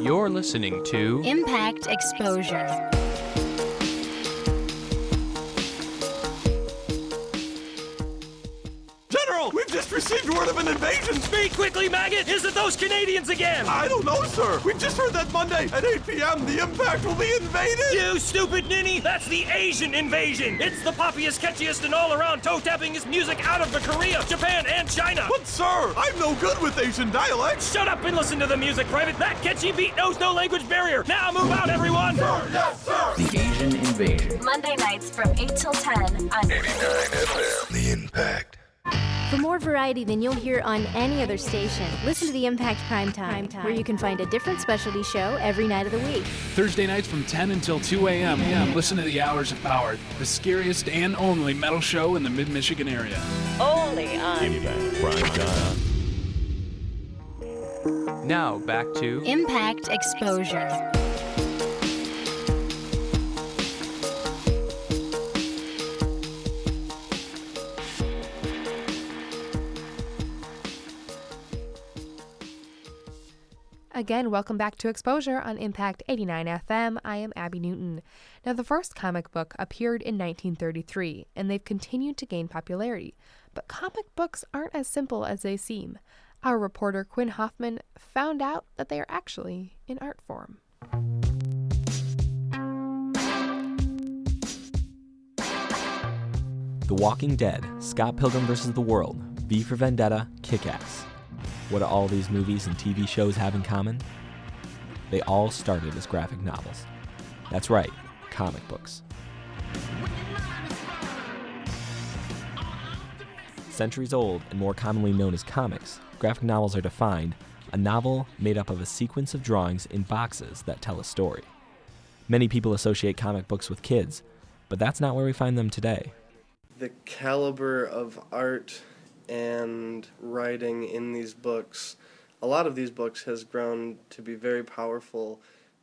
You're listening to Impact Exposure. Just received word of an invasion. Speak quickly, maggot! Is it those Canadians again? I don't know, sir. We've just heard that Monday at 8 p.m. the Impact will be invaded. You stupid ninny! That's the Asian invasion. It's the poppiest, catchiest, and all-around toe-tappingest music out of the Korea, Japan, and China. But sir, I'm no good with Asian dialects. Shut up and listen to the music, Private. That catchy beat knows no language barrier. Now move out, everyone. Sir, yes, sir. The Asian invasion. Monday nights from 8 till 10 on 89 FM. The Impact. For more variety than you'll hear on any other station, listen to the Impact Prime Time, where you can find a different specialty show every night of the week. Thursday nights from 10 until 2 a.m. Listen to the Hours of Power, the scariest and only metal show in the mid Michigan area. Only on Impact Prime Time. Now back to Impact Exposure. Again, welcome back to Exposure on Impact 89 FM. I am Abby Newton. Now, the first comic book appeared in 1933, and they've continued to gain popularity. But comic books aren't as simple as they seem. Our reporter Quinn Hoffman found out that they are actually in art form. The Walking Dead, Scott Pilgrim vs. the World, V for Vendetta, Kick Ass. What do all these movies and TV shows have in common? They all started as graphic novels. That's right, comic books. Centuries old and more commonly known as comics, graphic novels are defined a novel made up of a sequence of drawings in boxes that tell a story. Many people associate comic books with kids, but that's not where we find them today. The caliber of art and writing in these books, a lot of these books has grown to be very powerful.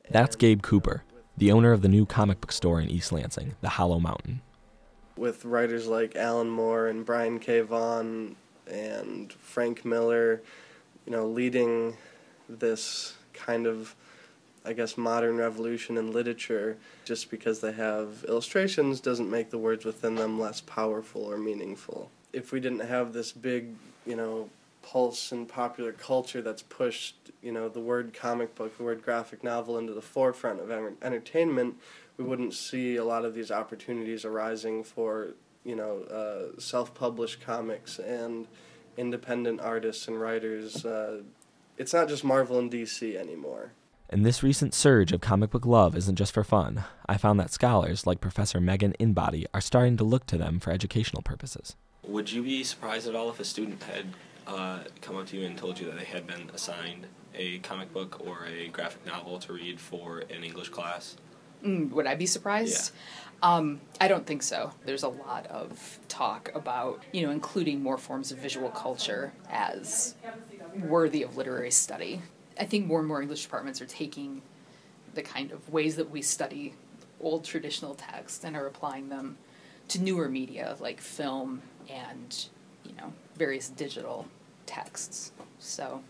That's Gabe Cooper, the owner of the new comic book store in East Lansing, the Hollow Mountain. With writers like Alan Moore and Brian K. Vaughan and Frank Miller, you know, leading this kind of, I guess, modern revolution in literature. Just because they have illustrations doesn't make the words within them less powerful or meaningful if we didn't have this big, you know, pulse in popular culture that's pushed, you know, the word comic book, the word graphic novel into the forefront of entertainment, we wouldn't see a lot of these opportunities arising for, you know, uh, self-published comics and independent artists and writers. Uh, it's not just Marvel and DC anymore. And this recent surge of comic book love isn't just for fun. I found that scholars like Professor Megan Inbody are starting to look to them for educational purposes. Would you be surprised at all if a student had uh, come up to you and told you that they had been assigned a comic book or a graphic novel to read for an English class? Mm, would I be surprised? Yeah. Um, I don't think so. There's a lot of talk about, you know, including more forms of visual culture as worthy of literary study. I think more and more English departments are taking the kind of ways that we study old traditional texts and are applying them to newer media like film and you know various digital texts. So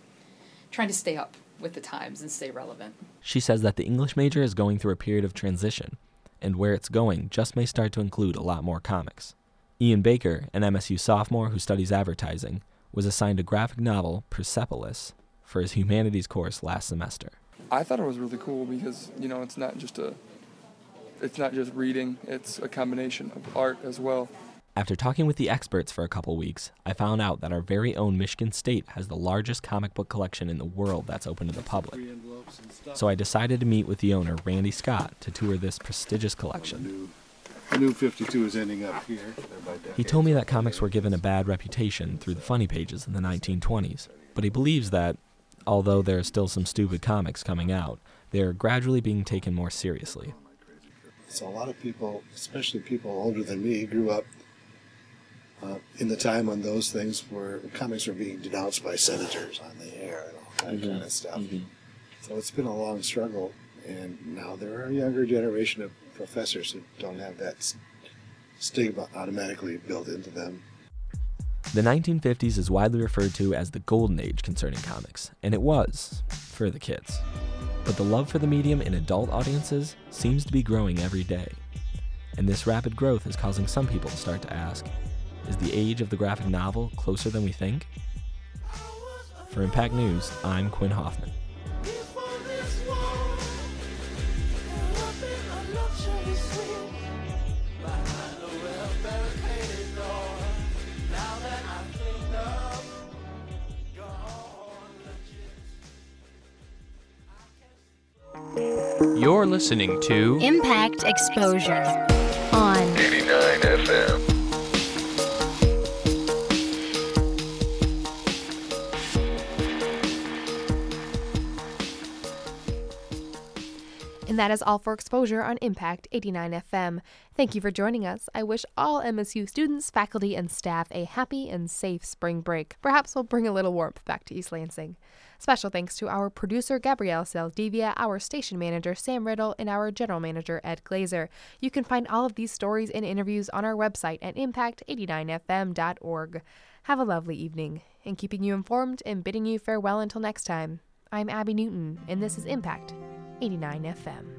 trying to stay up with the times and stay relevant. She says that the English major is going through a period of transition, and where it's going just may start to include a lot more comics. Ian Baker, an MSU sophomore who studies advertising, was assigned a graphic novel, Persepolis, for his humanities course last semester. I thought it was really cool because, you know, it's not just a it's not just reading, it's a combination of art as well. After talking with the experts for a couple weeks, I found out that our very own Michigan State has the largest comic book collection in the world that's open to the public. So I decided to meet with the owner, Randy Scott, to tour this prestigious collection. The new 52 is ending up here. He told me that comics were given a bad reputation through the funny pages in the 1920s, but he believes that, although there are still some stupid comics coming out, they are gradually being taken more seriously. So a lot of people, especially people older than me, grew up uh, in the time when those things were comics were being denounced by senators on the air and all that Mhm. kind of stuff. Mhm. So it's been a long struggle, and now there are a younger generation of professors who don't have that stigma automatically built into them. The 1950s is widely referred to as the golden age concerning comics, and it was, for the kids. But the love for the medium in adult audiences seems to be growing every day. And this rapid growth is causing some people to start to ask is the age of the graphic novel closer than we think? For Impact News, I'm Quinn Hoffman. You're listening to Impact Exposure on 89 FM. And that is all for exposure on Impact 89 FM. Thank you for joining us. I wish all MSU students, faculty, and staff a happy and safe spring break. Perhaps we'll bring a little warmth back to East Lansing. Special thanks to our producer Gabrielle Saldivia, our station manager Sam Riddle, and our general manager Ed Glazer. You can find all of these stories and interviews on our website at impact89fm.org. Have a lovely evening, and keeping you informed and bidding you farewell until next time. I'm Abby Newton, and this is Impact 89 FM.